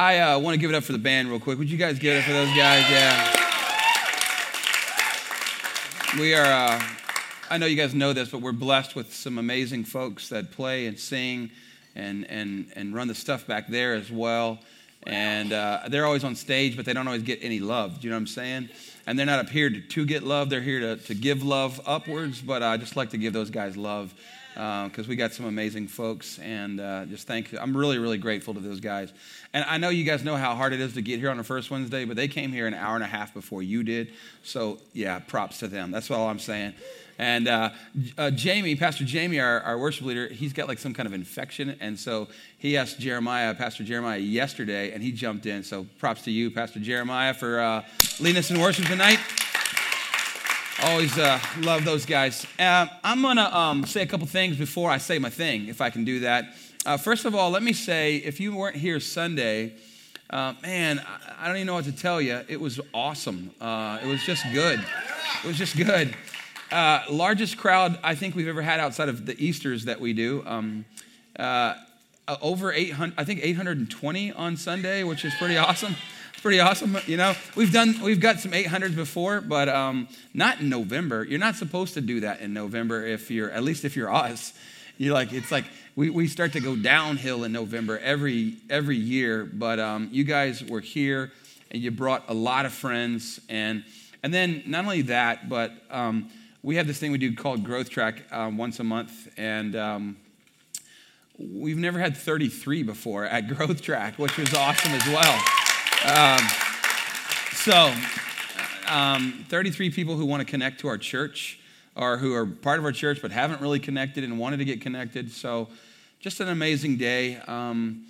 I uh, want to give it up for the band real quick. Would you guys give it up for those guys? Yeah. We are, uh, I know you guys know this, but we're blessed with some amazing folks that play and sing and, and, and run the stuff back there as well. And uh, they're always on stage, but they don't always get any love. Do you know what I'm saying? And they're not up here to, to get love, they're here to, to give love upwards. But I just like to give those guys love because uh, we got some amazing folks. And uh, just thank you. I'm really, really grateful to those guys. And I know you guys know how hard it is to get here on the first Wednesday, but they came here an hour and a half before you did. So, yeah, props to them. That's all I'm saying. And uh, uh, Jamie, Pastor Jamie, our, our, worship leader, he's got like some kind of infection. And so he asked Jeremiah, Pastor Jeremiah, yesterday, and he jumped in. So props to you, Pastor Jeremiah, for uh, leading us in worship tonight. Always uh, love those guys. Uh, I'm going to um, say a couple things before I say my thing, if I can do that. Uh, first of all, let me say if you weren't here Sunday, uh, man, I, don't even know what to tell you. It was awesome. Uh, it was just good. It was just good. Uh, largest crowd I think we've ever had outside of the Easters that we do. Um, over 800, I think 820 on Sunday, which is pretty awesome. Pretty awesome. You know, we've done, we've got some 800s before, but um, not in November. You're not supposed to do that in November if you're, at least if you're us. You're like, it's like we, we start to go downhill in November every every year. But um, you guys were here and you brought a lot of friends. And, and then not only that, but um, we have this thing we do called Growth Track um, once a month. And um, we've never had 33 before at Growth Track, which was awesome as well. Um, so, um, 33 people who want to connect to our church or who are part of our church but haven't really connected and wanted to get connected. So, just an amazing day. Um,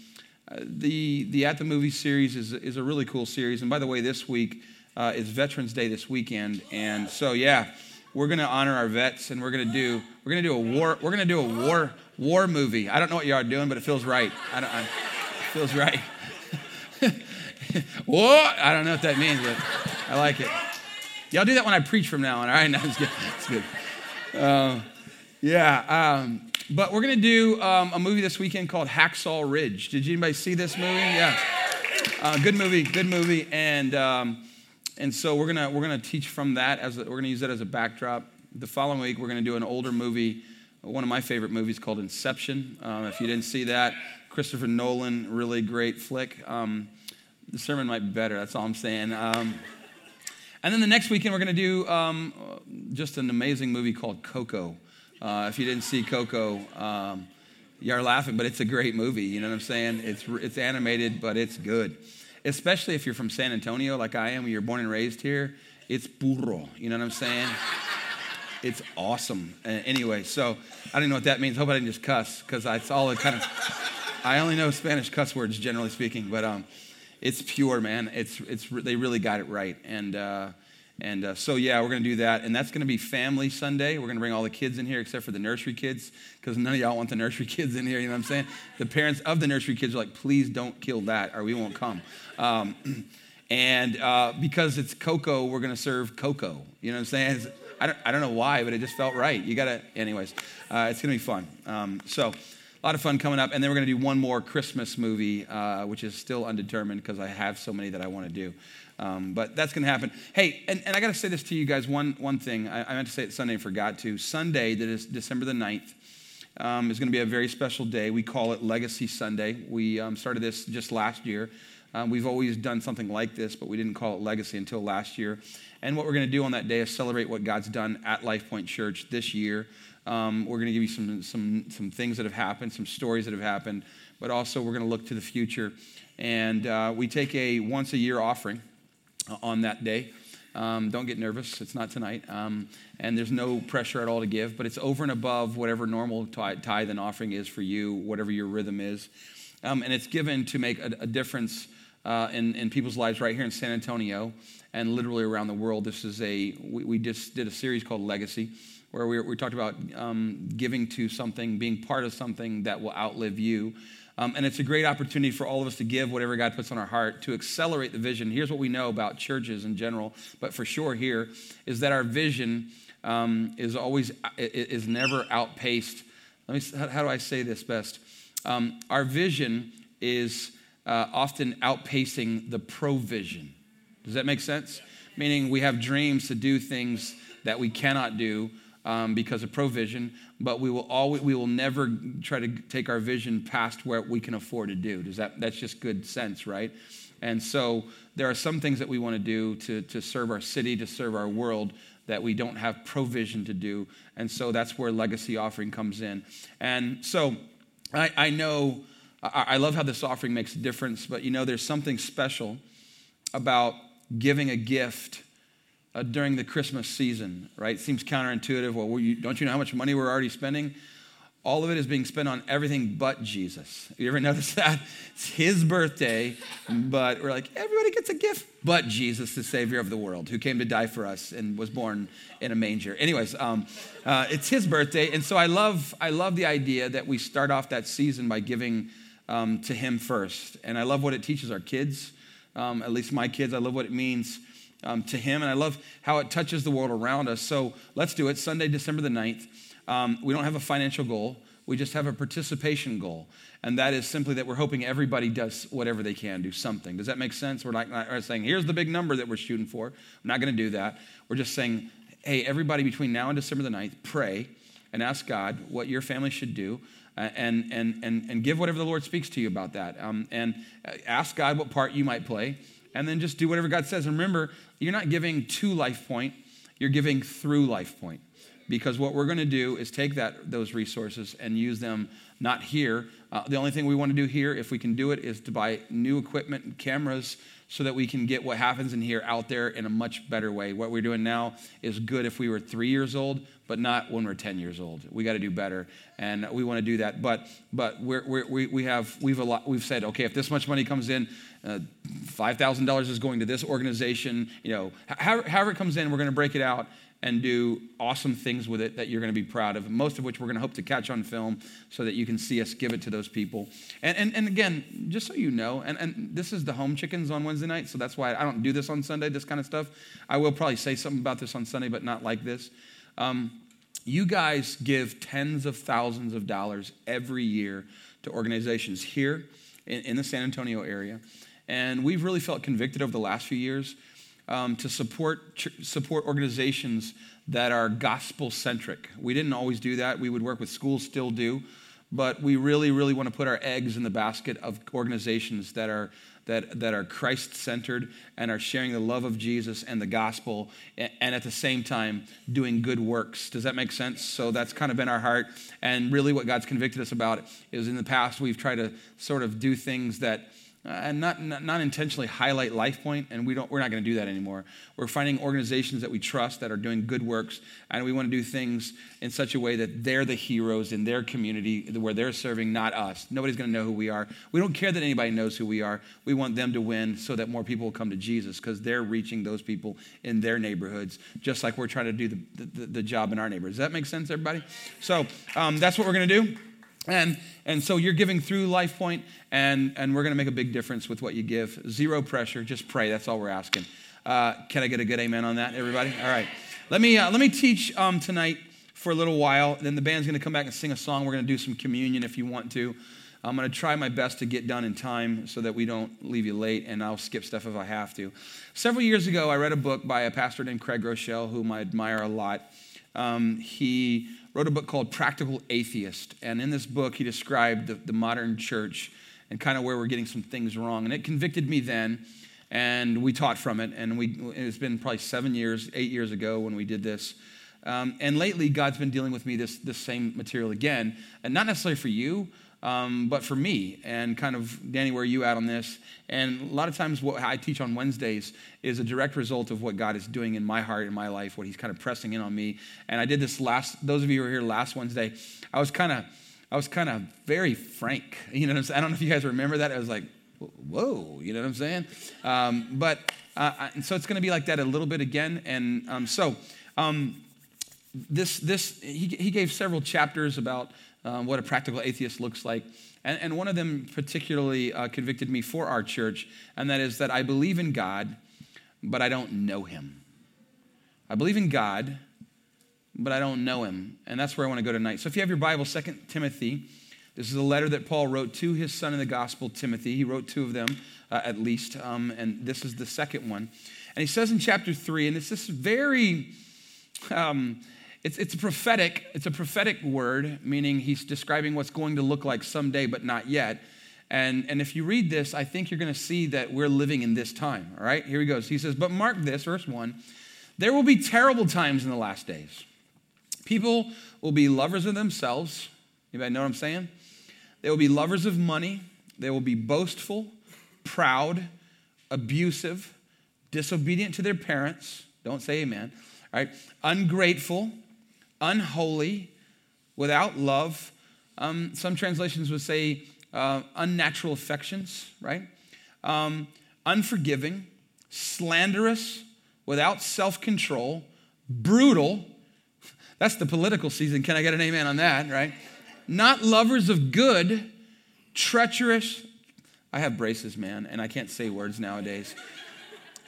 the, the At the Movie series is, is a really cool series. And by the way, this week uh, is Veterans Day this weekend. And so, yeah, we're going to honor our vets and we're going to do we're going to do a war we're going to do a war war movie. I don't know what y'all are doing, but it feels right. I don't, I, it feels right. What? I don't know what that means, but I like it. Y'all do that when I preach from now on. All right, no, it's good. It's good. Uh, yeah, um, but we're gonna do um, a movie this weekend called Hacksaw Ridge. Did anybody see this movie? Yeah, uh, good movie, good movie, and um, and so we're gonna we're gonna teach from that as a, we're gonna use that as a backdrop. The following week we're gonna do an older movie, one of my favorite movies called Inception. Um, if you didn't see that, Christopher Nolan, really great flick. Um, the sermon might be better. That's all I'm saying. Um, and then the next weekend, we're going to do um, just an amazing movie called Coco. Uh, if you didn't see Coco, um, you're laughing, but it's a great movie. You know what I'm saying? It's, it's animated, but it's good. Especially if you're from San Antonio, like I am, you're born and raised here. It's burro. You know what I'm saying? It's awesome. Uh, anyway, so I don't know what that means. Hope I didn't just cuss because it's all kind of. I only know Spanish cuss words, generally speaking, but um, it's pure, man. It's, it's, they really got it right. And, uh, and uh, so, yeah, we're going to do that. And that's going to be Family Sunday. We're going to bring all the kids in here except for the nursery kids because none of y'all want the nursery kids in here. You know what I'm saying? The parents of the nursery kids are like, please don't kill that or we won't come. Um, and uh, because it's Coco, we're going to serve cocoa. You know what I'm saying? It's, I, don't, I don't know why, but it just felt right. You got to, anyways, uh, it's going to be fun. Um, so, a lot of fun coming up. And then we're going to do one more Christmas movie, uh, which is still undetermined because I have so many that I want to do. Um, but that's going to happen. Hey, and, and I got to say this to you guys one, one thing. I, I, meant to say it Sunday and forgot to. Sunday, that is December the 9th, um, is going to be a very special day. We call it Legacy Sunday. We um, started this just last year. Um, we've always done something like this, but we didn't call it Legacy until last year. And what we're going to do on that day is celebrate what God's done at Life Point Church this year. Um, we're going to give you some, some, some things that have happened, some stories that have happened, but also we're going to look to the future. And uh, we take a once a year offering uh, on that day. Um, don't get nervous, it's not tonight. Um, and there's no pressure at all to give, but it's over and above whatever normal tithe and offering is for you, whatever your rhythm is. Um, and it's given to make a, a difference uh, in, in people's lives right here in San Antonio and literally around the world. This is a, we, we just did a series called Legacy where we, we talked about um, giving to something, being part of something that will outlive you. Um, and it's a great opportunity for all of us to give whatever God puts on our heart to accelerate the vision. Here's what we know about churches in general, but for sure here is that our vision um, is always is never outpaced. Let me. How do I say this best? Um, our vision is uh, often outpacing the provision. Does that make sense? Meaning we have dreams to do things that we cannot do um, because of provision, but we will always we will never try to take our vision past where we can afford to do. Does that that's just good sense, right? And so there are some things that we want to do to, to serve our city, to serve our world, that we don't have provision to do. And so that's where legacy offering comes in. And so I, I know, I, I love how this offering makes a difference, but you know, there's something special about giving a gift uh, during the Christmas season, right? Seems counterintuitive. Well, you, don't you know how much money we're already spending? all of it is being spent on everything but Jesus. You ever notice that? It's his birthday, but we're like, everybody gets a gift but Jesus, the Savior of the world, who came to die for us and was born in a manger. Anyways, um, uh, it's his birthday, and so I love, I love the idea that we start off that season by giving um, to him first. And I love what it teaches our kids, um, at least my kids. I love what it means um, to him, and I love how it touches the world around us. So let's do it. Sunday, December the 9th. Um, we don't have a financial goal. We just have a participation goal. And that is simply that we're hoping everybody does whatever they can, do something. Does that make sense? We're not, not saying, here's the big number that we're shooting for. I'm not going to do that. We're just saying, hey, everybody between now and December the 9th, pray and ask God what your family should do. Uh, and, and, and, and give whatever the Lord speaks to you about that. Um, and uh, ask God what part you might play. And then just do whatever God says. And remember, you're not giving to Life Point, you're giving through Life Point because what we're going to do is take that those resources and use them not here. Uh, the only thing we want to do here, if we can do it, is to buy new equipment and cameras so that we can get what happens in here out there in a much better way. What we're doing now is good if we were three years old, but not when we're 10 years old. We got to do better, and we want to do that. But but we're, we're, we we have we've a lot, we've said okay, if this much money comes in, uh, five thousand dollars is going to this organization. You know, however, however it comes in, we're going to break it out and do awesome things with it that you're going to be proud of, most of which we're going to hope to catch on film so that you can see us give it to those people. And, and, and again, just so you know, and, and this is the home chickens on Wednesday night, so that's why I don't do this on Sunday, this kind of stuff. I will probably say something about this on Sunday, but not like this. Um, you guys give tens of thousands of dollars every year to organizations here in, in the San Antonio area. And we've really felt convicted over the last few years um, to support, support organizations that are gospel centric. We didn't always do that. We would work with schools, still do. But we really, really want to put our eggs in the basket of organizations that are, that, that are Christ centered and are sharing the love of Jesus and the gospel, and at the same time doing good works. Does that make sense? So that's kind of been our heart. And really, what God's convicted us about is in the past, we've tried to sort of do things that and not, not, not, intentionally highlight LifePoint, and we don't, we're not going to do that anymore. We're finding organizations that we trust that are doing good works, and we want to do things in such a way that they're the heroes in their community where they're serving, not us. Nobody's going to know who we are. We don't care that anybody knows who we are. We want them to win so that more people will come to Jesus because they're reaching those people in their neighborhoods, just like we're trying to do the, the, the job in our neighborhoods. Does that make sense, everybody? So um, that's what we're going to do. And, and so you're giving through LifePoint, and, and we're going to make a big difference with what you give. Zero pressure, just pray. That's all we're asking. Uh, can I get a good amen on that, everybody? All right. Let me, uh, let me teach um, tonight for a little while. Then the band's going to come back and sing a song. We're going to do some communion if you want to. I'm going to try my best to get done in time so that we don't leave you late, and I'll skip stuff if I have to. Several years ago, I read a book by a pastor named Craig Groeschel, whom I admire a lot. Um, he wrote a book called Practical Atheist. And in this book, he described the, the modern church and kind of where we're getting some things wrong. And it convicted me then, and we taught from it. And we, it's been probably seven years, eight years ago when we did this. Um, and lately, God's been dealing with me this, this same material again, and not necessarily for you, um, but for me and kind of Danny, where are you at on this? And a lot of times, what I teach on Wednesdays is a direct result of what God is doing in my heart in my life, what He's kind of pressing in on me. And I did this last. Those of you who were here last Wednesday, I was kind of, I was kind of very frank. You know, what i don't know if you guys remember that. I was like, whoa, you know what I'm saying? Um, but uh, so it's going to be like that a little bit again. And um, so um, this, this, he, he gave several chapters about um, what a practical atheist looks like. And, and one of them particularly uh, convicted me for our church, and that is that I believe in God, but I don't know him. I believe in God, but I don't know him. And that's where I want to go tonight. So if you have your Bible, 2 Timothy This is a letter that Paul wrote to his son in the gospel, Timothy. He wrote two of them uh, at least, um, and this is the second one. And he says in chapter three, and it's this very, um, it's, it's a prophetic, it's a prophetic word, meaning he's describing what's going to look like someday, but not yet. And, and if you read this, I think you're going to see that we're living in this time. All right, here he goes. He says, But mark this, verse 1 there will be terrible times in the last days. People will be lovers of themselves. Anybody know what I'm saying? They will be lovers of money. They will be boastful, proud, abusive, disobedient to their parents. Don't say amen. All right? Ungrateful, unholy, without love. Um, some translations would say uh, unnatural affections, right? Um, unforgiving, slanderous, without self control, brutal. That's the political season. Can I get an amen on that, right? Not lovers of good, treacherous. I have braces, man, and I can't say words nowadays.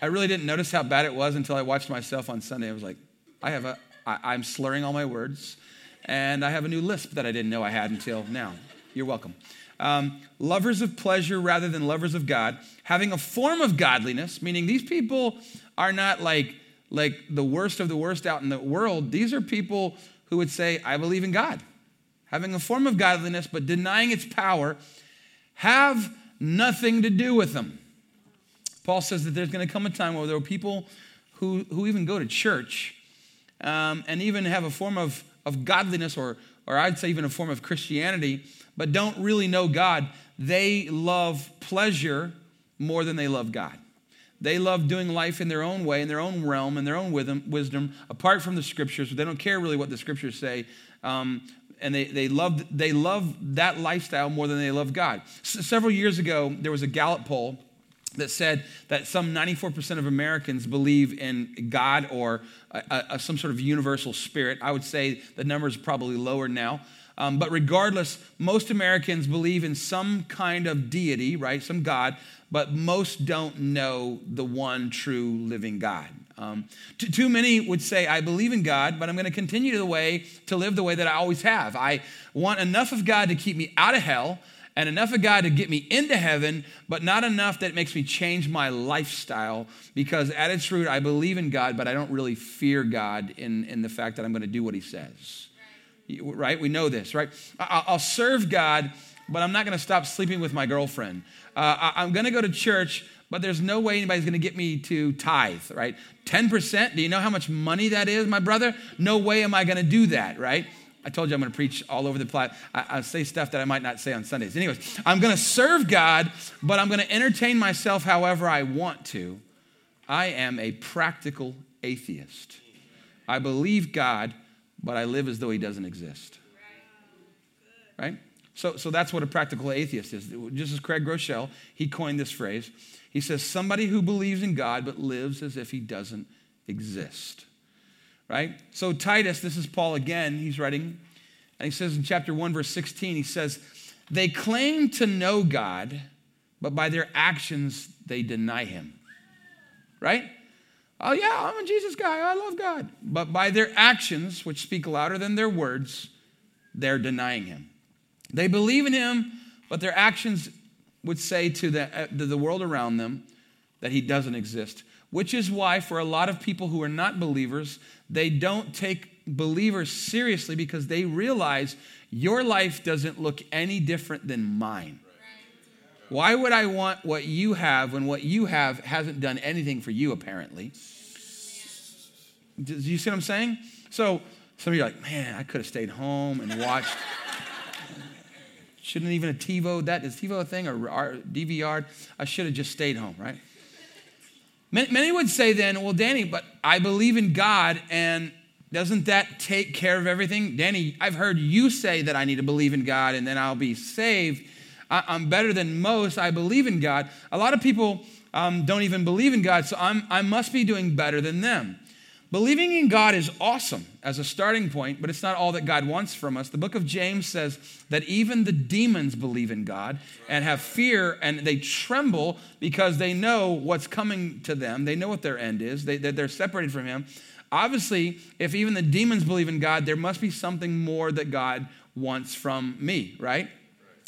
I really didn't notice how bad it was until I watched myself on Sunday. I was like, I have a, I, I'm slurring all my words, and I have a new lisp that I didn't know I had until now. You're welcome. Um, lovers of pleasure rather than lovers of God, having a form of godliness, meaning these people are not like, like the worst of the worst out in the world. These are people who would say, I believe in God. Having a form of godliness, but denying its power, have nothing to do with them. Paul says that there's going to come a time where there are people who, who even go to church um, and even have a form of, of godliness, or, or I'd say even a form of Christianity, but don't really know God. They love pleasure more than they love God. They love doing life in their own way, in their own realm, in their own wisdom, apart from the scriptures. They don't care really what the scriptures say. Um, and they, they, love, they love that lifestyle more than they love God. S- several years ago, there was a Gallup poll that said that some 94% of Americans believe in God or a, a, some sort of universal spirit. I would say the number is probably lower now. Um, but regardless, most Americans believe in some kind of deity, right? Some God, but most don't know the one true living God. Um, too, too, many would say, I believe in God, but I'm going to continue the way to live the way that I always have. I want enough of God to keep me out of hell and enough of God to get me into heaven, but not enough that makes me change my lifestyle because at its root, I believe in God, but I don't really fear God in, in the fact that I'm going to do what He says. Right? right? We know this, right? I'll serve God, but I'm not going to stop sleeping with my girlfriend. Uh, I'm going to go to church, but there's no way anybody's going to get me to tithe, right? 10%, do you know how much money that is, my brother? No way am I going to do that, right? I told you I'm going to preach all over the place. I, I, say stuff that I might not say on Sundays. Anyways, I'm going to serve God, but I'm going to entertain myself however I want to. I am a practical atheist. I believe God, but I live as though He doesn't exist. Right? So, so that's what a practical atheist is. Just as Craig Groeschel, he coined this phrase. He says, somebody who believes in God but lives as if He doesn't exist right? So, Titus, this is Paul again, he's writing, and he says in chapter 1, verse 16, he says, They claim to know God, but by their actions they deny him, right? Oh, yeah, I'm a Jesus guy. I love God. But by their actions, which speak louder than their words, they're denying him. They believe in him, but their actions would say to the, uh, to the world around them that he doesn't exist which is why, for a lot of people who are not believers, they don't take believers seriously because they realize your life doesn't look any different than mine. Why would I want what you have when what you have hasn't done anything for you, apparently? Do you see what I'm saying? So, some of you are like, man, I could have stayed home and watched. Shouldn't even a TiVo, that is TiVo a thing or, or DVR? I should have just stayed home, right? Many would say then, well, Danny, but I believe in God, and doesn't that take care of everything? Danny, I've heard you say that I need to believe in God and then I'll be saved. I'm better than most. I believe in God. A lot of people um, don't even believe in God, so I'm, I must be doing better than them. Believing in God is awesome as a starting point, but it's not all that God wants from us. The book of James says that even the demons believe in God and have fear and they tremble because they know what's coming to them. They know what their end is, they, they're separated from Him. Obviously, if even the demons believe in God, there must be something more that God wants from me, right?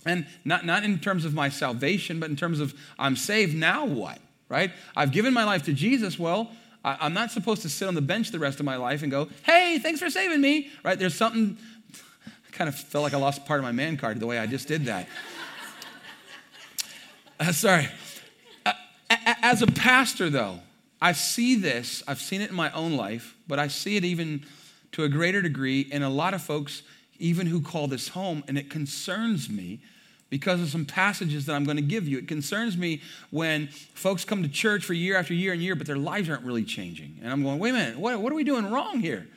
And not, not in terms of my salvation, but in terms of I'm saved, now what? Right? I've given my life to Jesus. Well, I, am not supposed to sit on the bench the rest of my life and go, hey, thanks for saving me. Right? There's something, I kind of felt like I lost part of my man card the way I just did that. uh, sorry. Uh, as a pastor, though, I see this, I've seen it in my own life, but I see it even to a greater degree in a lot of folks, even who call this home, and it concerns me because of some passages that I'm going to give you. It concerns me when folks come to church for year after year and year, but their lives aren't really changing. And I'm going, wait a minute, what, what are we doing wrong here?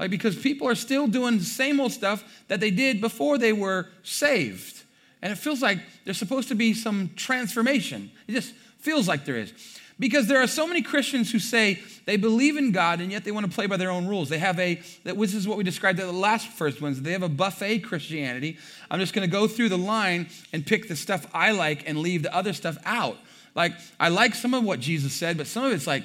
Like, because people are still doing the same old stuff that they did before they were saved. And it feels like there's supposed to be some transformation. It just feels like there is. Because there are so many Christians who say they believe in God and yet they want to play by their own rules. They have a, which is what we described at the last first ones, they have a buffet Christianity. I'm just going to go through the line and pick the stuff I like and leave the other stuff out. Like, I like some of what Jesus said, but some of it's like,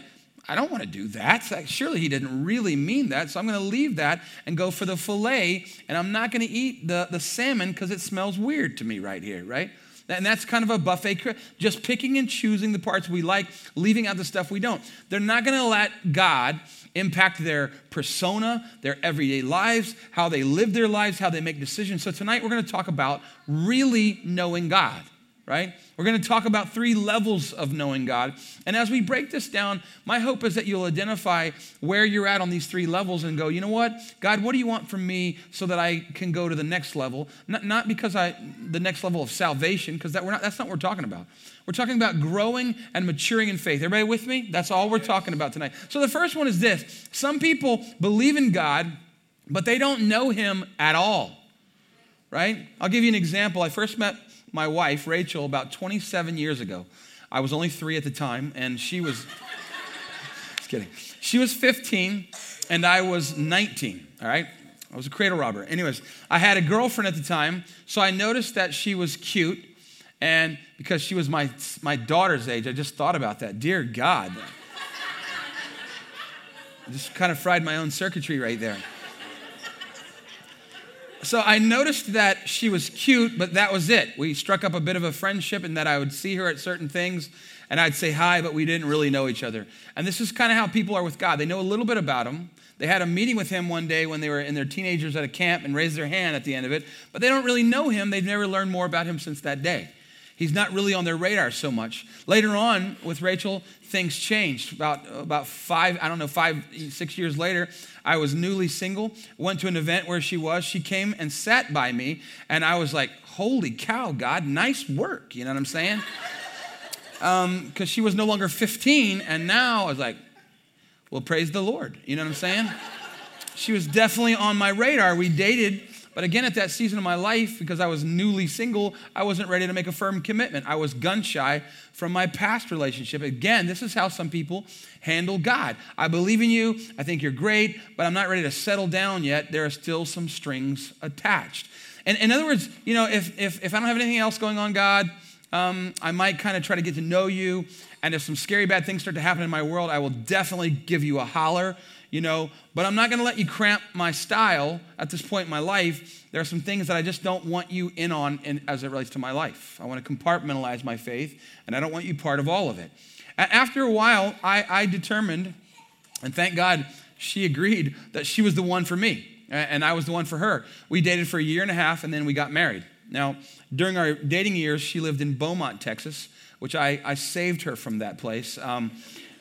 I don't want to do that. Like, surely he didn't really mean that. So I'm going to leave that and go for the filet. And I'm not going to eat the, the salmon because it smells weird to me right here, right? And that's kind of a buffet, just picking and choosing the parts we like, leaving out the stuff we don't. They're not going to let God impact their persona, their everyday lives, how they live their lives, how they make decisions. So tonight we're going to talk about really knowing God right? We're going to talk about three levels of knowing God. And as we break this down, my hope is that you'll identify where you're at on these three levels and go, you know what? God, what do you want from me so that I can go to the next level? Not, not because I, the next level of salvation, because that, we're not, that's not what we're talking about. We're talking about growing and maturing in faith. Everybody with me? That's all we're talking about tonight. So the first one is this some people believe in God, but they don't know Him at all, right? I'll give you an example. I first met my wife, Rachel, about 27 years ago. I was only three at the time, and she was, just kidding. She was 15, and I was 19, all right? I was a cradle robber. Anyways, I had a girlfriend at the time, so I noticed that she was cute, and because she was my, my daughter's age, I just thought about that. Dear God. I just kind of fried my own circuitry right there so I noticed that she was cute, but that was it. We struck up a bit of a friendship and that I would see her at certain things and I'd say hi, but we didn't really know each other. And this is kind of how people are with God. They know a little bit about Him. They had a meeting with Him one day when they were in their teenagers at a camp and raised their hand at the end of it, but they don't really know Him. They've never learned more about Him since that day. He's not really on their radar so much. Later on, with Rachel, things changed. About, about five, I don't know, five, six years later, I was newly single, went to an event where she was. She came and sat by me, and I was like, holy cow, God, nice work. You know what I'm saying? Because um, she was no longer 15, and now I was like, well, praise the Lord. You know what I'm saying? She was definitely on my radar. We dated but again, at that season of my life, because I was newly single, I wasn't ready to make a firm commitment. I was gun shy from my past relationship. Again, this is how some people handle God. I believe in you. I think you're great, but I'm not ready to settle down yet. There are still some strings attached. And in other words, you know, if, if, if I don't have anything else going on, God, um, I might kind of try to get to know you. And if some scary bad things start to happen in my world, I will definitely give you a holler you know, but I'm not going to let you cramp my style at this point in my life. There are some things that I just don't want you in on in, as it relates to my life. I want to compartmentalize my faith, and I don't want you part of all of it. After a while, I, I determined, and thank God she agreed, that she was the one for me, and I was the one for her. We dated for a year and a half, and then we got married. Now, during our dating years, she lived in Beaumont, Texas, which I, I saved her from that place. Um,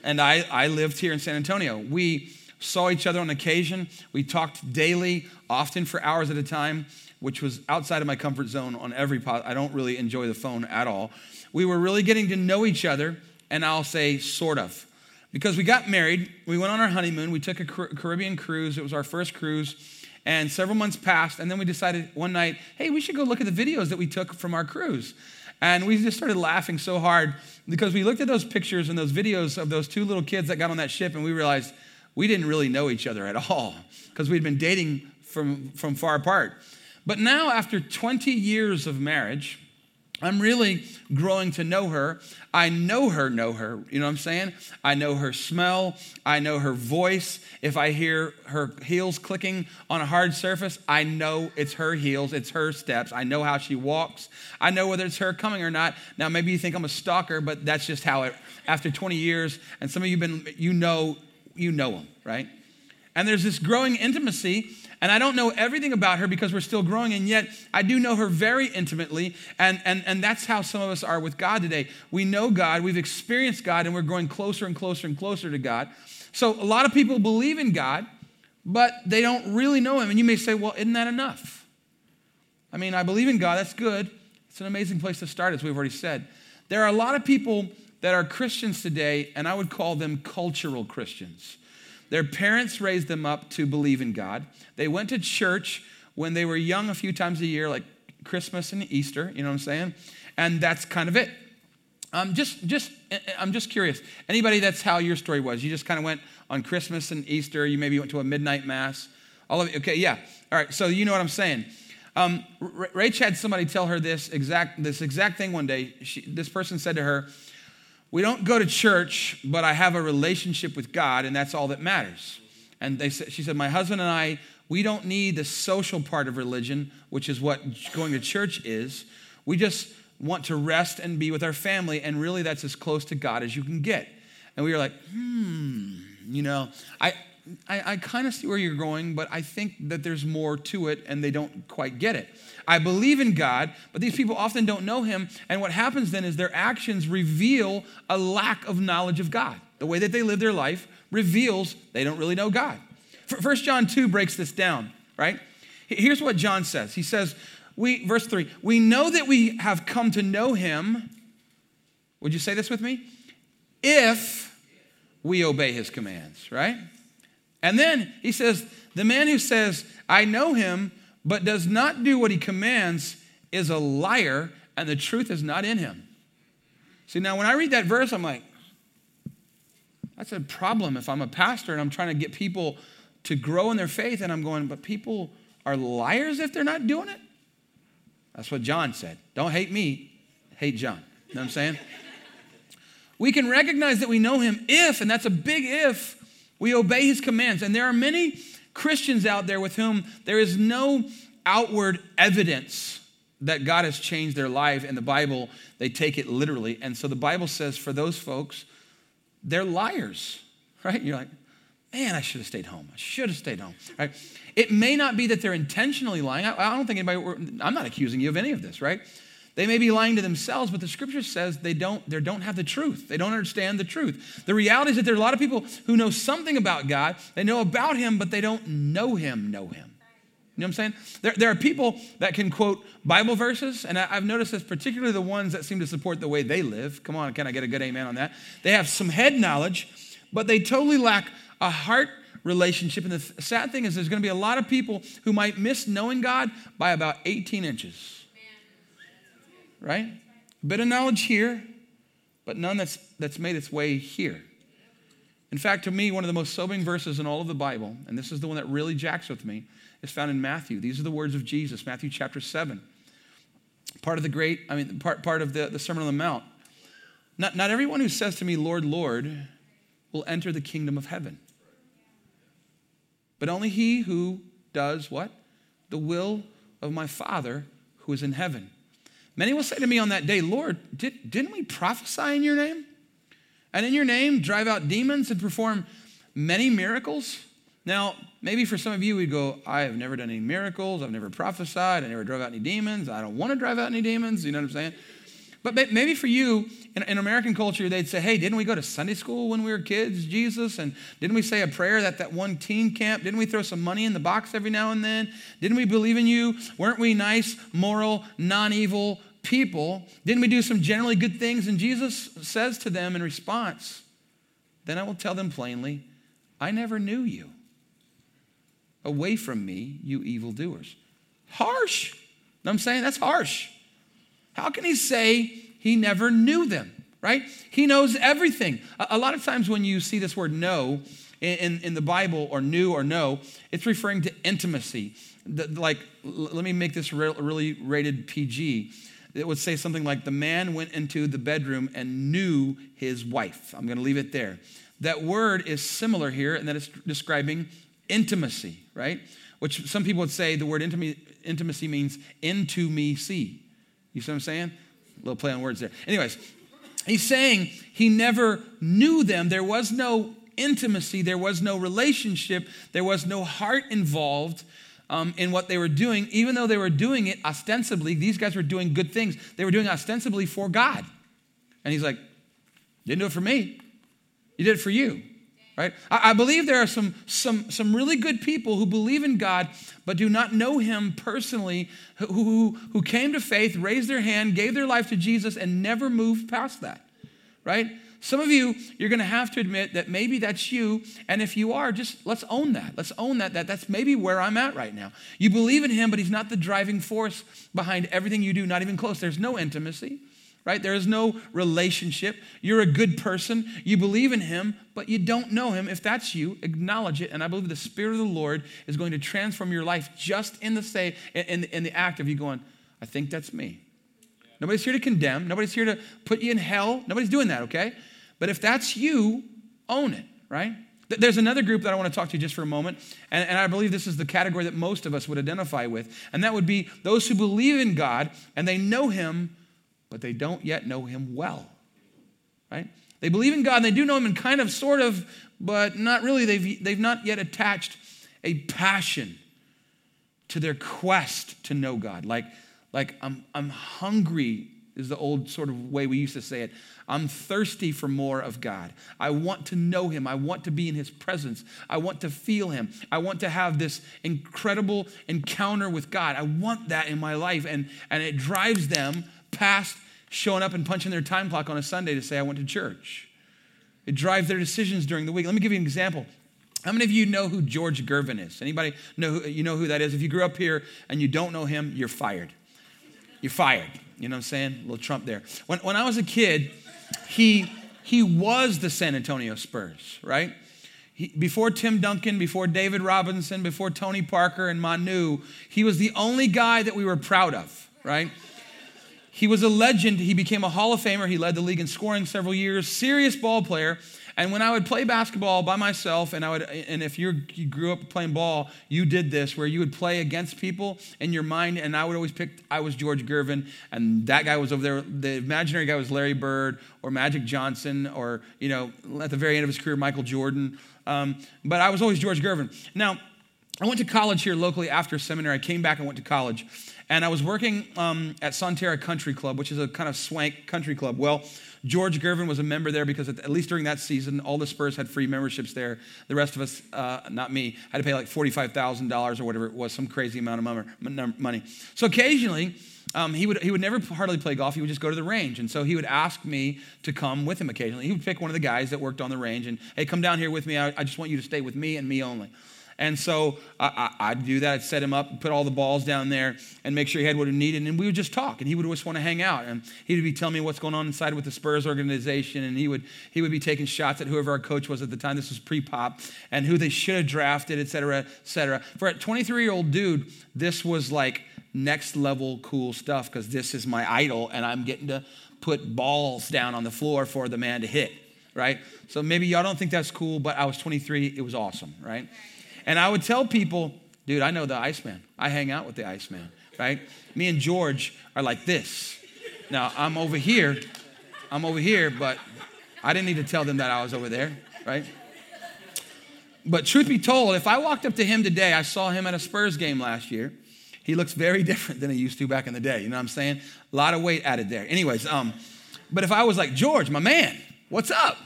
and I, I lived here in San Antonio. We saw each other on occasion. We talked daily, often for hours at a time, which was outside of my comfort zone on every pot. I don't really enjoy the phone at all. We were really getting to know each other, and I'll say sort of. Because we got married, we went on our honeymoon, we took a Caribbean cruise. It was our first cruise. And several months passed, and then we decided one night, hey, we should go look at the videos that we took from our cruise. And we just started laughing so hard because we looked at those pictures and those videos of those two little kids that got on that ship, and we realized we didn't really know each other at all because we'd been dating from, from far apart. But now, after 20 years of marriage, I'm really growing to know her. I know her, know her. You know what I'm saying? I know her smell. I know her voice. If I hear her heels clicking on a hard surface, I know it's her heels, it's her steps. I know how she walks. I know whether it's her coming or not. Now, maybe you think I'm a stalker, but that's just how it, after 20 years, and some of you've been, you know, you know them, right? And there's this growing intimacy and I don't know everything about her because we're still growing, and yet I do know her very intimately. And, and, and that's how some of us are with God today. We know God, we've experienced God, and we're growing closer and closer and closer to God. So a lot of people believe in God, but they don't really know Him. And you may say, well, isn't that enough? I mean, I believe in God, that's good. It's an amazing place to start, as we've already said. There are a lot of people that are Christians today, and I would call them cultural Christians. Their parents raised them up to believe in God. They went to church when they were young a few times a year, like Christmas and Easter, you know what I'm saying? And that's kind of it. Um, just, just, I'm just curious. Anybody that's how your story was? You just kind of went on Christmas and Easter. You maybe went to a midnight mass. All of you, okay, yeah. All right, so you know what I'm saying. Um, Rach had somebody tell her this exact, this exact thing one day. She, this person said to her, we don't go to church, but I have a relationship with God, and that's all that matters. And they said, she said, My husband and I, we don't need the social part of religion, which is what going to church is. We just want to rest and be with our family, and really that's as close to God as you can get. And we were like, hmm, you know, I, I, I kind of see where you're going, but I think that there's more to it, and they don't quite get it. I believe in God, but these people often don't know Him. And what happens then is their actions reveal a lack of knowledge of God. The way that they live their life reveals they don't really know God. First John 2 breaks this down, right? Here's what John says. He says, we, verse 3, we know that we have come to know him. Would you say this with me? If we obey his commands, right? And then he says, the man who says, I know him, but does not do what he commands is a liar, and the truth is not in him. See, now when I read that verse, I'm like, that's a problem if I'm a pastor and I'm trying to get people to grow in their faith, and I'm going, but people are liars if they're not doing it? That's what John said. Don't hate me, hate John. You know what I'm saying? we can recognize that we know him if, and that's a big if, we obey his commands. And there are many Christians out there with whom there is no outward evidence that God has changed their life. In the Bible, they take it literally. And so the Bible says for those folks, they're liars, right? You're like, man, I should have stayed home. I should have stayed home, right? It may not be that they're intentionally lying. I, I don't think anybody, I'm not accusing you of any of this, right? They may be lying to themselves, but the scripture says they don't, they don't have the truth. They don't understand the truth. The reality is that there are a lot of people who know something about God. They know about Him, but they don't know Him, know Him. You know what I'm saying? There, there are people that can quote Bible verses, and I, I've noticed this, particularly the ones that seem to support the way they live. Come on, can I get a good amen on that? They have some head knowledge, but they totally lack a heart relationship. And the sad thing is, there's going to be a lot of people who might miss knowing God by about 18 inches right? A bit of knowledge here, but none that's, that's made its way here. In fact, to me, one of the most sobering verses in all of the Bible, and this is the one that really jacks with me, is found in Matthew. These are the words of Jesus, Matthew chapter 7. Part of the great, I mean, part, part of the, the Sermon on the Mount. Not, not everyone who says to me, Lord, Lord, will enter the kingdom of heaven. But only he who does what? The will of my Father who is in heaven. Many will say to me on that day, Lord, did, didn't we prophesy in your name? And in your name drive out demons and perform many miracles? Now, maybe for some of you, we'd go, I have never done any miracles. I've never prophesied. I never drove out any demons. I don't want to drive out any demons. You know what I'm saying? But maybe for you, in, in, American culture, they'd say, hey, didn't we go to Sunday school when we were kids, Jesus? And didn't we say a prayer at that one teen camp? Didn't we throw some money in the box every now and then? Didn't we believe in you? Weren't we nice, moral, non evil people? Didn't we do some generally good things? And Jesus says to them in response, Then I will tell them plainly, I never knew you. Away from me, you evildoers. Harsh. I'm saying that's harsh. How can he say he never knew them, right? He knows everything. A, lot of times when you see this word know in, in the Bible, or knew or know, it's referring to intimacy. Like, let me make this re- really rated PG. it would say something like, The man went into the bedroom and knew his wife. I'm going to leave it there. That word is similar here, and that it's describing intimacy, right? Which some people would say the word intimacy means into me see. You see what I'm saying? A little play on words there. Anyways, he's saying he never knew them. There was no intimacy, there was no relationship, there was no heart involved um, in what they were doing, even though they were doing it ostensibly. These guys were doing good things. They were doing ostensibly for God. And he's like, didn't do it for me. You did it for you. Right? I, I believe there are some, some, some really good people who believe in God but do not know Him personally, who, who, who came to faith, raised their hand, gave their life to Jesus, and never moved past that. Right? Some of you, you're going to have to admit that maybe that's you. And if you are, just let's own that. Let's own that, that that's maybe where I'm at right now. You believe in him, but he's not the driving force behind everything you do, not even close. There's no intimacy, right? There is no relationship. You're a good person. You believe in him, but you don't know him. If that's you, acknowledge it. And I believe the Spirit of the Lord is going to transform your life just in the say, in, in the act of you going, I think that's me. Nobody's here to condemn. Nobody's here to put you in hell. Nobody's doing that, okay? But if that's you, own it, right? There's another group that I want to talk to you just for a moment, and, and, I believe this is the category that most of us would identify with, and that would be those who believe in God and they know Him, but they don't yet know Him well, right? They believe in God and they do know Him in kind of, sort of, but not really. They've, they've not yet attached a passion to their quest to know God. Like, like I'm, I'm hungry is the old sort of way we used to say it. I'm thirsty for more of God. I want to know Him. I want to be in His presence. I want to feel Him. I want to have this incredible encounter with God. I want that in my life. And, and it drives them past showing up and punching their time clock on a Sunday to say, I went to church. It drives their decisions during the week. Let me give you an example. How many of you know who George Gervin is? Anybody know who, you know who that is? If you grew up here and you don't know him, you're fired. You're fired. You know what I'm saying? A little Trump there. When, when I was a kid, he, he was the San Antonio Spurs, right? He, before Tim Duncan, before David Robinson, before Tony Parker and Manu, he was the only guy that we were proud of, right? He was a legend. He became a Hall of Famer. He led the league in scoring several years, serious ball player. And when I would play basketball by myself, and I would, and if you grew up playing ball, you did this where you would play against people in your mind, and I would always pick. I was George Gervin, and that guy was over there. The imaginary guy was Larry Bird or Magic Johnson, or you know, at the very end of his career, Michael Jordan. Um, but I was always George Gervin. Now, I went to college here locally after seminary. I came back and went to college. And I was working um, at Sonterra Country Club, which is a kind of swank country club. Well, George Gervin was a member there because at least during that season, all the Spurs had free memberships there. The rest of us, uh, not me, had to pay like $45,000 or whatever it was, some crazy amount of money. So occasionally, um, he, would, he would never hardly play golf. He would just go to the range. And so he would ask me to come with him occasionally. He would pick one of the guys that worked on the range and, hey, come down here with me. I, I just want you to stay with me and me only. And so I, would do that. I'd set him up, put all the balls down there, and make sure he had what he needed. And we would just talk. And he would just want to hang out. And he would be telling me what's going on inside with the Spurs organization. And he would he would be taking shots at whoever our coach was at the time. This was pre-pop, and who they should have drafted, et cetera, et cetera. For a 23 year old dude, this was like next level cool stuff because this is my idol, and I'm getting to put balls down on the floor for the man to hit. Right? So maybe y'all don't think that's cool, but I was 23. It was awesome. Right? And I would tell people, dude, I know the Iceman. I hang out with the Iceman, right? Me and George are like this. Now, I'm over here. I'm over here, but I didn't need to tell them that I was over there, right? But truth be told, if I walked up to him today, I saw him at a Spurs game last year. He looks very different than he used to back in the day. You know what I'm saying? A lot of weight added there. Anyways, um, but if I was like, George, my man, what's up?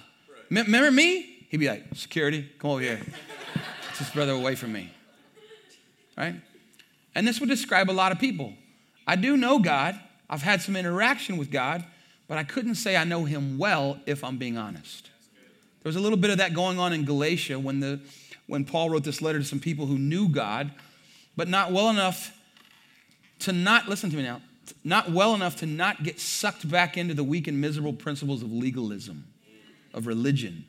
Remember me? He'd be like, security, come over here this brother away from me. Right? And this would describe a lot of people. I do know God, I've had some interaction with God, but I couldn't say I know him well if I'm being honest. There was a little bit of that going on in Galatia when, the, when Paul wrote this letter to some people who knew God, but not well enough to not, listen to me now, not well enough to not get sucked back into the weak and miserable principles of legalism, of religion.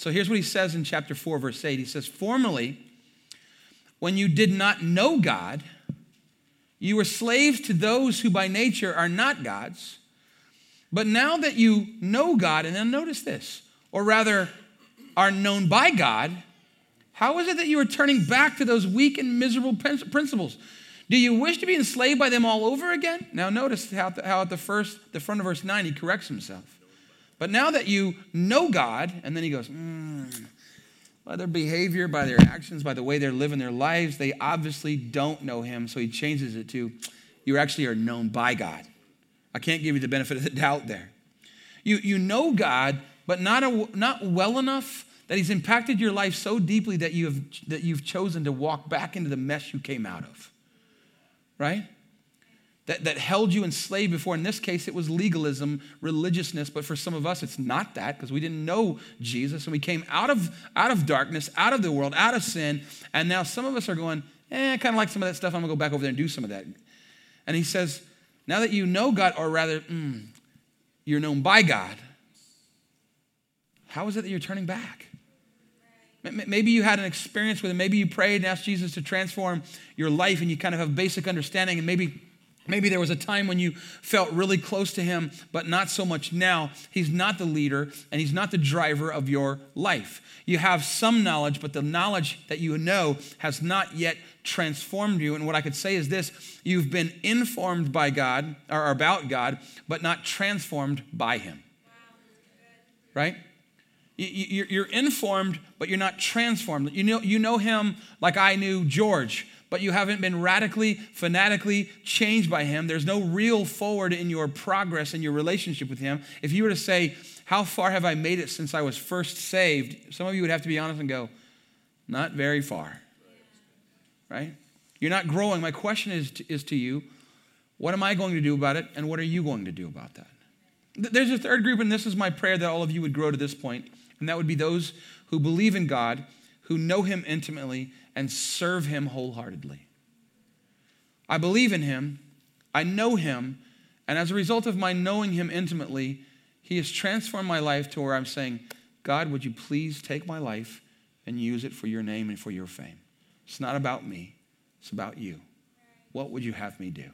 So here's what he says in chapter 4, verse 8. He says, Formerly, when you did not know God, You were slaves to those who by nature are not gods. But now that you know God, and then notice this, or rather are known by God, how is it that you are turning back to those weak and miserable principles? Do you wish to be enslaved by them all over again? Now notice how, how at the first, the front of verse 9, he corrects himself. But now that you know God, and then he goes, mm, by their behavior, by their actions, by the way they're living their lives, they obviously don't know him. So he changes it to, you actually are known by God. I can't give you the benefit of the doubt there. You, you know God, but not, a, not well enough that he's impacted your life so deeply that, you have, that you've chosen to walk back into the mess you came out of. Right? That, that held you enslaved before. In this case, it was legalism, religiousness, but for some of us, it's not that because we didn't know Jesus and we came out of, out of darkness, out of the world, out of sin, and now some of us are going, eh, kind of like some of that stuff. I'm going to go back over there and do some of that. And he says, now that you know God, or rather, mm, you're known by God, how is it that you're turning back? Maybe you had an experience with him. Maybe you prayed and asked Jesus to transform your life and you kind of have basic understanding. And maybe, maybe there was a time when you felt really close to him, but not so much now. He's not the leader and he's not the driver of your life. You have some knowledge, but the knowledge that you know has not yet transformed you. And what I could say is this you've been informed by God or about God, but not transformed by Him. Right? You're informed, but you're not transformed. You know, you know Him like I knew George, but you haven't been radically, fanatically changed by Him. There's no real forward in your progress in your relationship with Him. If you were to say, How far have I made it since I was first saved? Some of you would have to be honest and go, Not very far right? You're not growing. My question is to, is to you what am I going to do about it, and what are you going to do about that? There's a third group, and this is my prayer that all of you would grow to this point, and that would be those who believe in God, who know Him intimately, and serve Him wholeheartedly. I believe in Him, I know Him, and as a result of my knowing Him intimately, He has transformed my life to where I'm saying, God, would you please take my life and use it for your name and for your fame? It's not about me, it's about you. What would you have me do?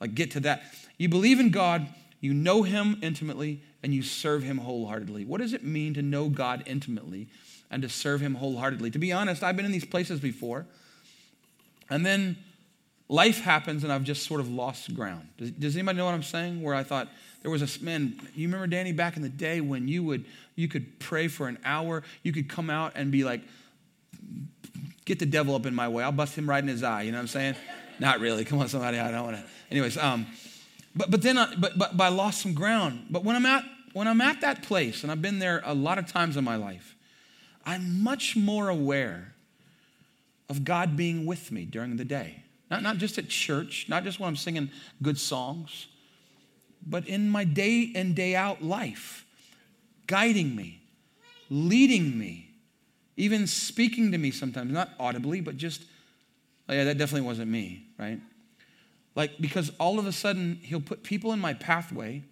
Like, get to that. You believe in God, you know Him intimately, and you serve Him wholeheartedly. What does it mean to know God intimately and to serve Him wholeheartedly? To be honest, I've been in these places before, and then life happens and I've just sort of lost ground. Does, does, anybody know what I'm saying? Where I thought there was a man, you remember Danny back in the day when you would you could pray for an hour, you could come out and be like get the devil up in my way. I'll bust him right in his eye. You know what I'm saying? Not really. Come on, somebody. I don't want to. Anyways, um, but but then I, but, but but I lost some ground. But when I'm at when I'm at that place, and I've been there a lot of times in my life, I'm much more aware of God being with me during the day. Not, not just at church, not just when I'm singing good songs, but in my day in, day out life, guiding me, leading me, even speaking to me sometimes, not audibly, but just, oh yeah, that definitely wasn't me, right? Like, because all of a sudden, he'll put people in my pathway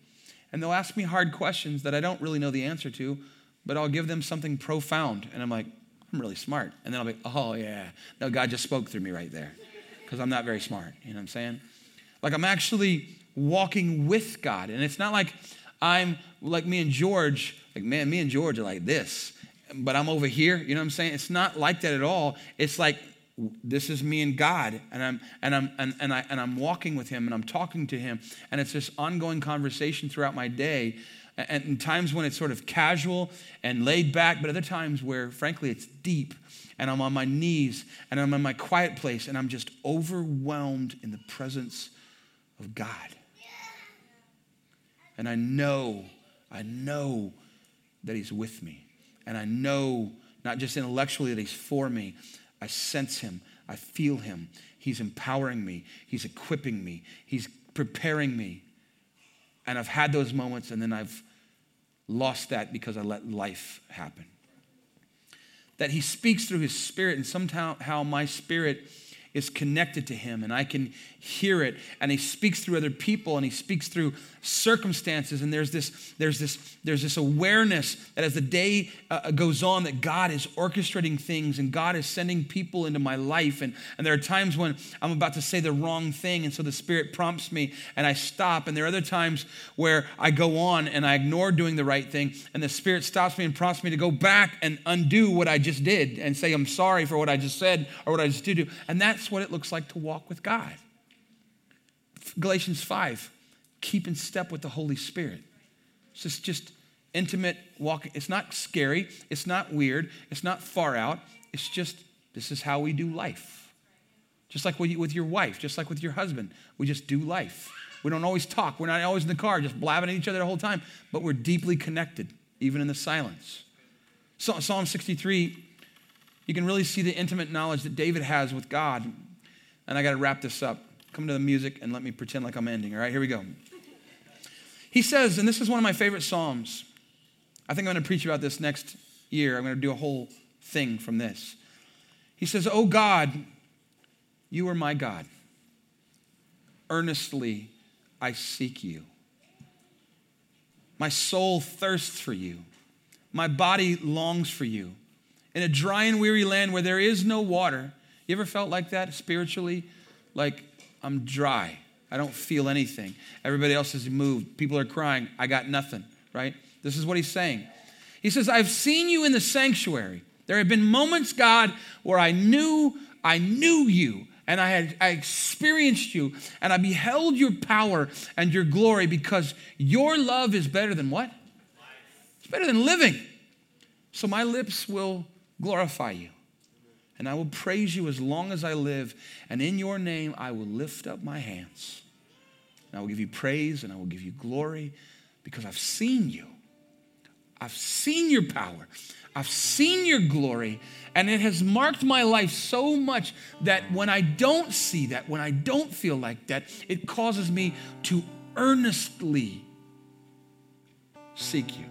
and they'll ask me hard questions that I don't really know the answer to, but I'll give them something profound. And I'm like, I'm really smart. And then I'll be, oh, yeah. No, God just spoke through me right there because I'm not very smart. You know what I'm saying? Like, I'm actually walking with God. And it's not like I'm like me and George, like, man, me and George are like this but I'm over here. You know what I'm saying? It's not like that at all. It's like this is me and God, and I'm and I'm and, and I and I'm walking with Him, and I'm talking to Him, and it's this ongoing conversation throughout my day. And, times when it's sort of casual and laid back, but other times where, frankly, it's deep, and I'm on my knees, and I'm in my quiet place, and I'm just overwhelmed in the presence of God. And I know, I know that He's with me. And I know, not just intellectually, that He's for me. I sense Him. I feel Him. He's empowering me. He's equipping me. He's preparing me. And I've had those moments, and then I've lost that because I let life happen. That He speaks through His Spirit, and somehow how my spirit is connected to him and I can hear it and he speaks through other people and he speaks through circumstances and there's this there's this there's this awareness that as the day uh, goes on that God is orchestrating things and God is sending people into my life and and there are times when I'm about to say the wrong thing and so the spirit prompts me and I stop and there are other times where I go on and I ignore doing the right thing and the spirit stops me and prompts me to go back and undo what I just did and say I'm sorry for what I just said or what I just did and that's what it looks like to walk with God Galatians 5, keep in step with the Holy Spirit. It's just, just intimate walking. It's not scary. It's not weird. It's not far out. It's just, this is how we do life. Just like with your wife, just like with your husband. We just do life. We don't always talk. We're not always in the car just blabbing at each other the whole time, but we're deeply connected, even in the silence. Psalm 63, you can really see the intimate knowledge that David has with God. And I got to wrap this up. Come to the music and let me pretend like I'm ending. All right, here we go. He says, and this is one of my favorite Psalms. I think I'm going to preach about this next year. I'm going to do a whole thing from this. He says, Oh God, you are my God. Earnestly I seek you. My soul thirsts for you. My body longs for you. In a dry and weary land where there is no water. You ever felt like that spiritually? Like I'm dry. I don't feel anything. Everybody else has moved. People are crying. I got nothing, right? This is what he's saying. He says, I've seen you in the sanctuary. There have been moments, God, where I knew, I knew you and I had I experienced you and I beheld your power and your glory because your love is better than what? It's better than living. So my lips will glorify you. And I will praise you as long as I live. And in your name, I will lift up my hands. And I will give you praise and I will give you glory because I've seen you. I've seen your power. I've seen your glory. And it has marked my life so much that when I don't see that, when I don't feel like that, it causes me to earnestly seek you.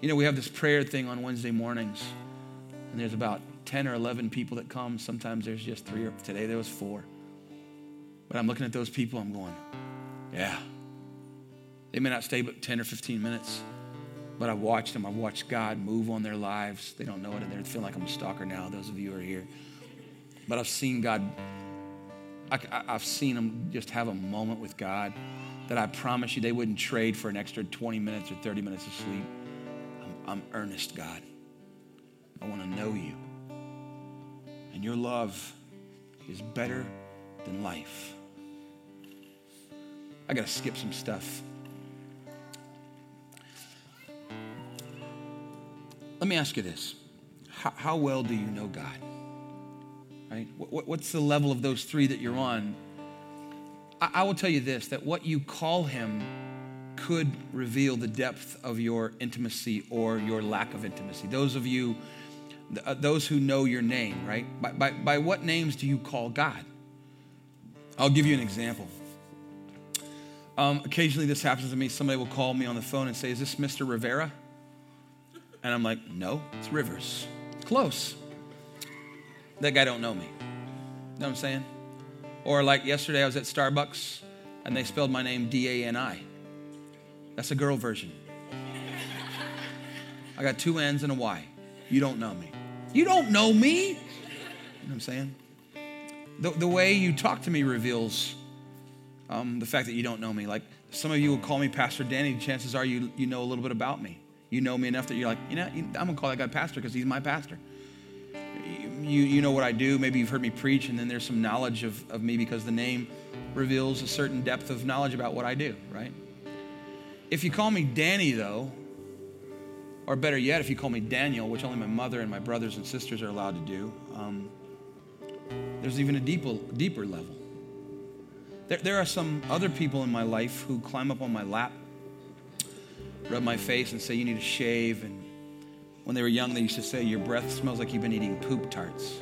You know, we have this prayer thing on Wednesday mornings, and there's about 10 or 11 people that come. Sometimes there's just three, or today there was four. But I'm looking at those people, I'm going, yeah. They may not stay but 10 or 15 minutes, but I've watched them. I've watched God move on their lives. They don't know it, and they're feeling like I'm a stalker now, those of you who are here. But I've seen God, I, have seen them just have a moment with God that I promise you they wouldn't trade for an extra 20 minutes or 30 minutes of sleep. I'm, I'm earnest, God. I want to know you. And your love is better than life. I got to skip some stuff. Let me ask you this how, how well do you know God? Right? What, what's the level of those three that you're on? I, I will tell you this that what you call Him could reveal the depth of your intimacy or your lack of intimacy. Those of you those who know your name, right? By, by, by what names do you call God? I'll give you an example. Um, occasionally, this happens to me. Somebody will call me on the phone and say, Is this Mr. Rivera? And I'm like, No, it's Rivers. Close. That guy don't know me. Know what I'm saying? Or like yesterday, I was at Starbucks and they spelled my name D A N I. That's a girl version. I got two N's and a Y. You don't know me. You don't know me. You know what I'm saying? The, the way you talk to me reveals um, the fact that you don't know me. Like some of you will call me Pastor Danny. Chances are you, you know a little bit about me. You know me enough that you're like, you know, I'm going to call that guy pastor because he's my pastor. You, you know what I do. Maybe you've heard me preach, and then there's some knowledge of, of me because the name reveals a certain depth of knowledge about what I do, right? If you call me Danny, though, or better yet, if you call me Daniel, which only my mother and my brothers and sisters are allowed to do, um, there's even a deeper, deeper level. There, there are some other people in my life who climb up on my lap, rub my face, and say, You need to shave. And when they were young, they used to say, Your breath smells like you've been eating poop tarts.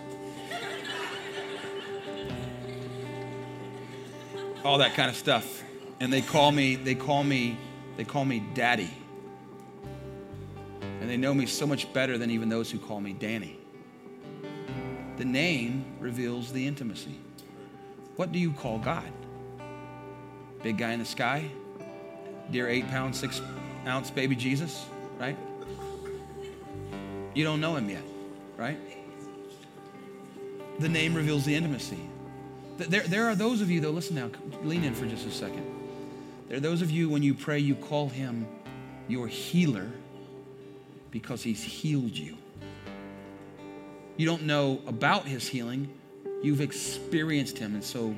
All that kind of stuff. And they call me, they call me, they call me daddy. And they know me so much better than even those who call me Danny. The name reveals the intimacy. What do you call God? Big guy in the sky? Dear eight pound, six ounce baby Jesus, right? You don't know him yet, right? The name reveals the intimacy. There, there are those of you, though, listen now, lean in for just a second. There are those of you, when you pray, you call him your healer because he's healed you. You don't know about his healing, you've experienced him. And so,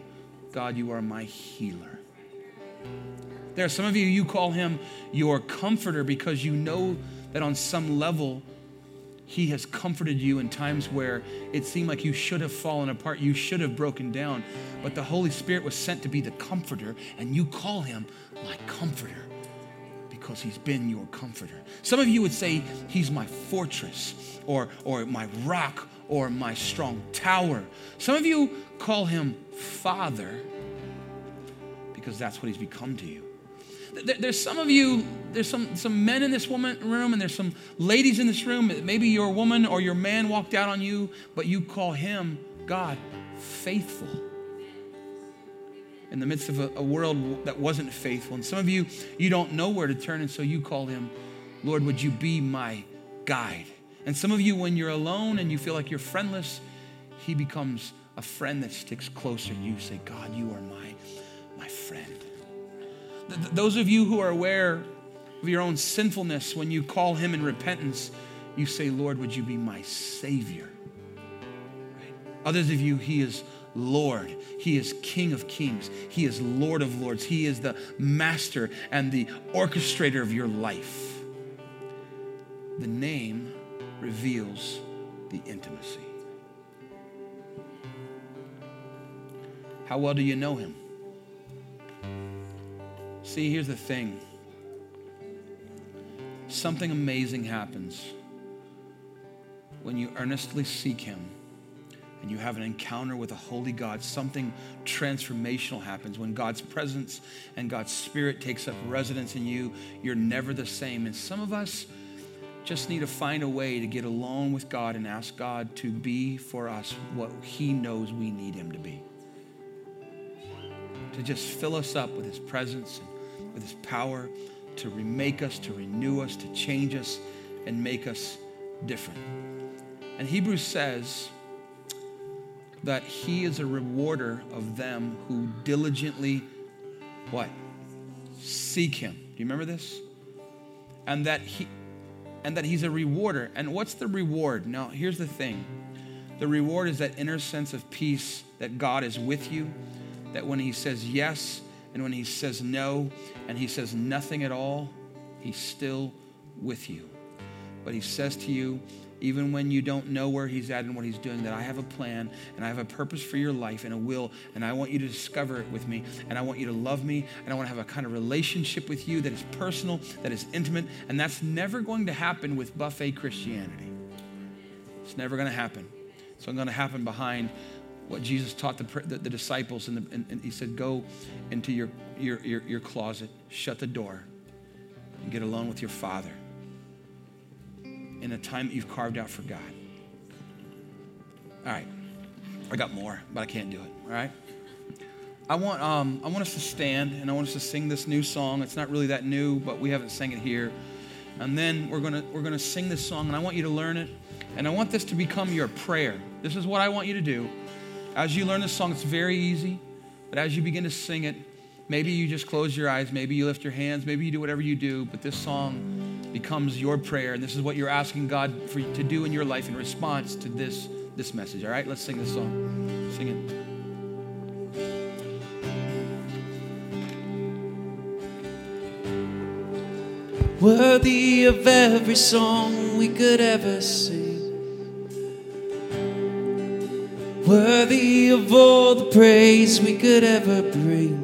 God, you are my healer. There are some of you, you call him your comforter because you know that on some level, he has comforted you in times where it seemed like you should have fallen apart, you should have broken down. But the Holy Spirit was sent to be the comforter, and you call him my comforter because he's been your comforter. Some of you would say he's my fortress or, or my rock or my strong tower. Some of you call him father because that's what he's become to you. There's some of you, there's some, some men in this woman room, and there's some ladies in this room. Maybe your woman or your man walked out on you, but you call him, God, faithful in the midst of a, a, world that wasn't faithful. And some of you, you don't know where to turn, and so you call him, Lord, would you be my guide? And some of you, when you're alone and you feel like you're friendless, he becomes a friend that sticks closer. You say, God, you are my, my friend. Th- those of you who are aware of your own sinfulness, when you call him in repentance, you say, Lord, would you be my Savior? Right? Others of you, he is Lord. He is King of kings. He is Lord of lords. He is the master and the orchestrator of your life. The name reveals the intimacy. How well do you know him? See, here's the thing something amazing happens when you earnestly seek him and you have an encounter with a holy God, something transformational happens. When God's presence and God's spirit takes up residence in you, you're never the same. And some of us just need to find a way to get alone with God and ask God to be for us what He knows we need Him to be. To just fill us up with His presence and with His power, to remake us, to renew us, to change us, and make us different. And Hebrews says, that he is a rewarder of them who diligently what? Seek him. Do you remember this? And that he and that he's a rewarder. And what's the reward? Now, here's the thing. The reward is that inner sense of peace that God is with you, that when he says yes and when he says no and he says nothing at all, he's still with you. But he says to you, even when you don't know where He's at and what He's doing, that I have a plan and I have a purpose for your life and a will, and I want you to discover it with me, and I want you to love me, and I want to have a kind of relationship with you that is personal, that is intimate, and that's never going to happen with buffet Christianity. It's never going to happen. It's going to happen behind what Jesus taught the, the, the disciples, and, the, and, and, He said, Go into your, your, your, your closet, shut the door, and get alone with your Father in a time that you've carved out for God. All right. I got more, but I can't do it. All right. I want, um, I want us to stand and I want us to sing this new song. It's not really that new, but we haven't sang it here. And then we're gonna we're gonna sing this song, and I want you to learn it. And I want this to become your prayer. This is what I want you to do. As you learn this song, it's very easy. But as you begin to sing it, maybe you just close your eyes, maybe you lift your hands, maybe you do whatever you do, but this song becomes your prayer. And this is what you're asking God for to do in your life in response to this, this message. All right, let's sing this song. Sing it. Worthy of every song we could ever sing. Worthy of all the praise we could ever bring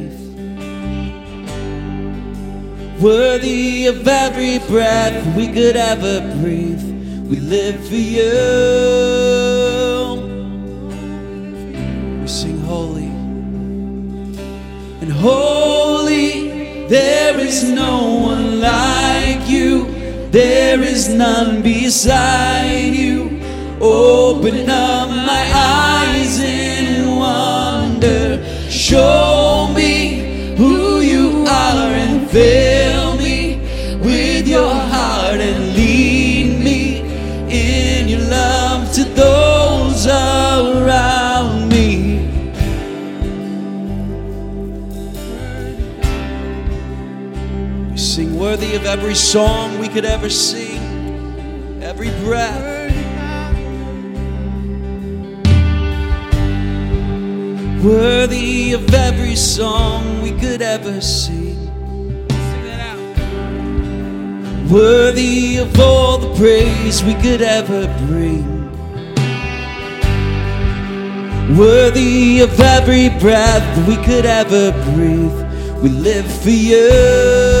worthy of every breath we could ever breathe. We live for you. We sing holy. And holy, there is no one like you. There is none beside you. Open up my eyes in wonder. Show worthy of every song we could ever sing, every breath. Worthy of every song we could ever sing. Sing that out. Worthy of all the praise we could ever bring. Worthy of every breath we could ever breathe. We live for you.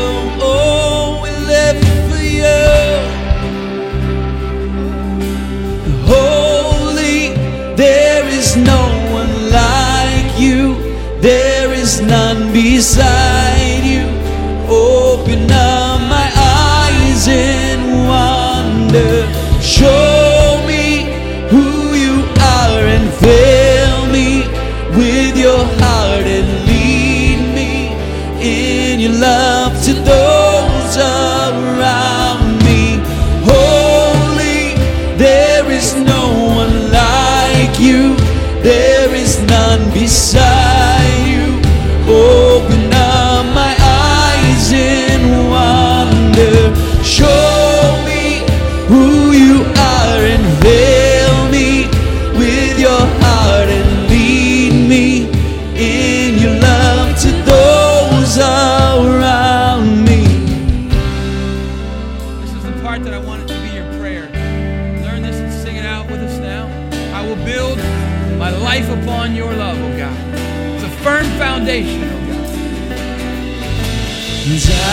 no one like you. There is none beside you. Open up my eyes in wonder. Show me who you are and faith.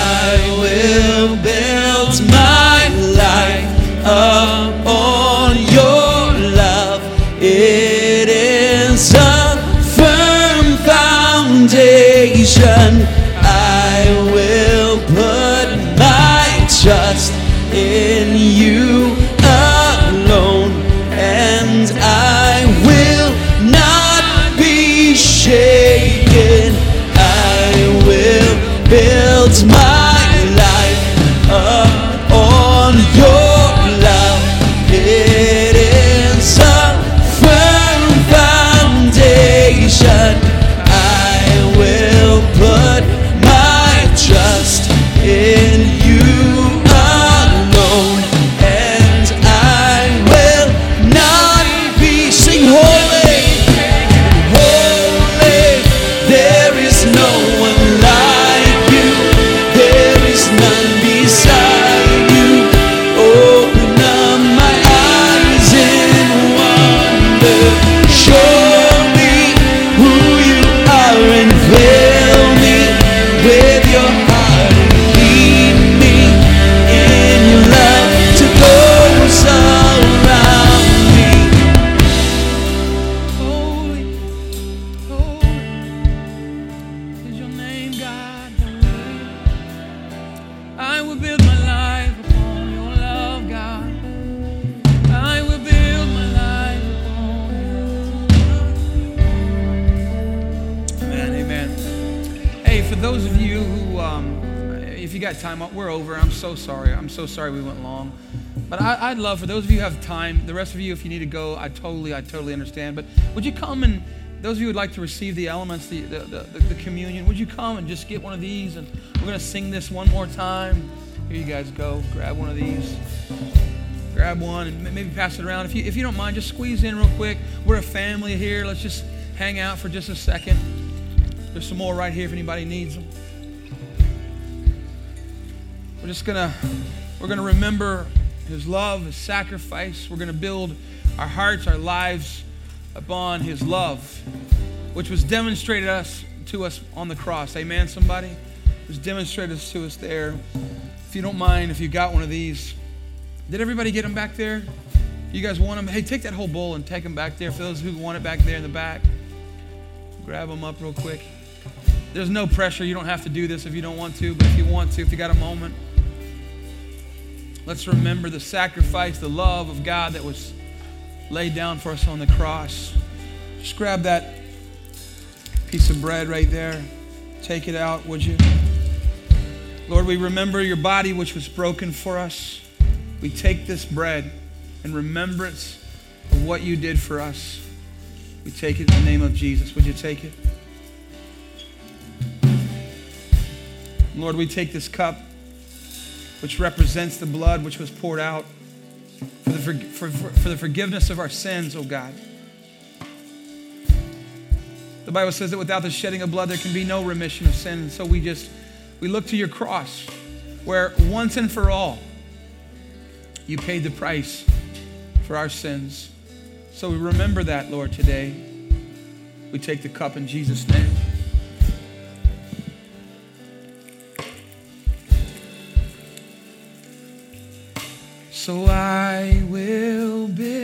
I will build my life up you got time, we're over. I'm so sorry. I'm so sorry we went long. But I, would love for those of you who have time, the rest of you, if you need to go, I totally, I totally understand. But would you come and those of you who would like to receive the elements, the, the, the, the communion, would you come and just get one of these? And we're going to sing this one more time. Here you guys go. Grab one of these. Grab one and maybe pass it around. If you, if you don't mind, just squeeze in real quick. We're a family here. Let's just hang out for just a second. There's some more right here if anybody needs them. We're just gonna we're gonna remember his love, his sacrifice. We're gonna build our hearts, our lives upon his love, which was demonstrated us to us on the cross. Amen, somebody? It was demonstrated to us there. If you don't mind, if you got one of these, did everybody get them back there? You guys want them? Hey, take that whole bowl and take them back there. For those who want it back there in the back, grab them up real quick. There's no pressure. You don't have to do this if you don't want to, but if you want to, if you got a moment, let's remember the sacrifice, the love of God that was laid down for us on the cross. Just grab that piece of bread right there. Take it out, would you? Lord, we remember your body which was broken for us. We take this bread in remembrance of what you did for us. We take it in the name of Jesus. Would you take it? Lord, we take this cup, which represents the blood which was poured out for the, for, for, for the forgiveness of our sins, oh God. The Bible says that without the shedding of blood, there can be no remission of sin. And so we just, we look to your cross, where once and for all, you paid the price for our sins. So we remember that, Lord, today. We take the cup in Jesus' name. So I will build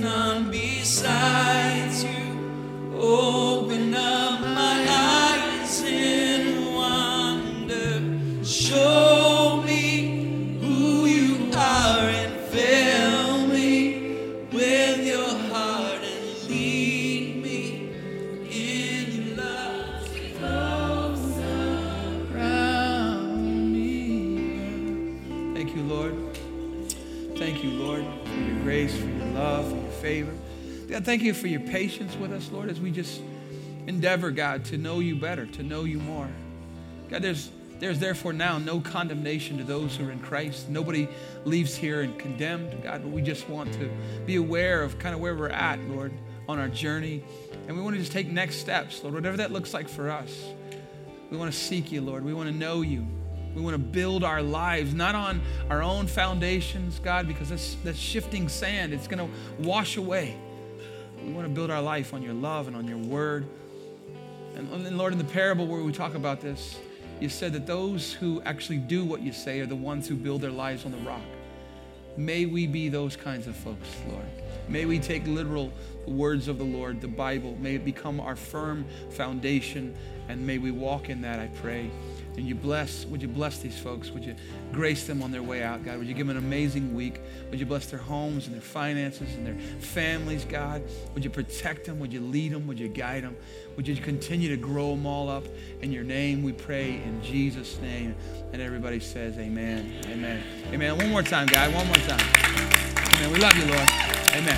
none besides thank you for your patience with us, Lord, as we just endeavor, God, to know you better, to know you more. God, there's there's therefore now no condemnation to those who are in Christ. Nobody leaves here and condemned, God, but we just want to be aware of kind of where we're at, Lord, on our journey. And we want to just take next steps, Lord, whatever that looks like for us. We want to seek you, Lord. We want to know you. We want to build our lives not on our own foundations, God, because that's, that's shifting sand. It's going to wash away. We want to build our life on your love and on your word. And, and Lord, in the parable where we talk about this, you said that those who actually do what you say are the ones who build their lives on the rock. May we be those kinds of folks, Lord. May we take literal the words of the Lord, the Bible. May it become our firm foundation, and may we walk in that, I pray. And you bless, would you bless these folks? Would you grace them on their way out, God? Would you give them an amazing week? Would you bless their homes and their finances and their families, God? Would you protect them? Would you lead them? Would you guide them? Would you continue to grow them all up? In your name we pray, in Jesus' name. And everybody says, Amen. Amen. Amen. One more time, God. One more time. Amen. We love you, Lord. Amen.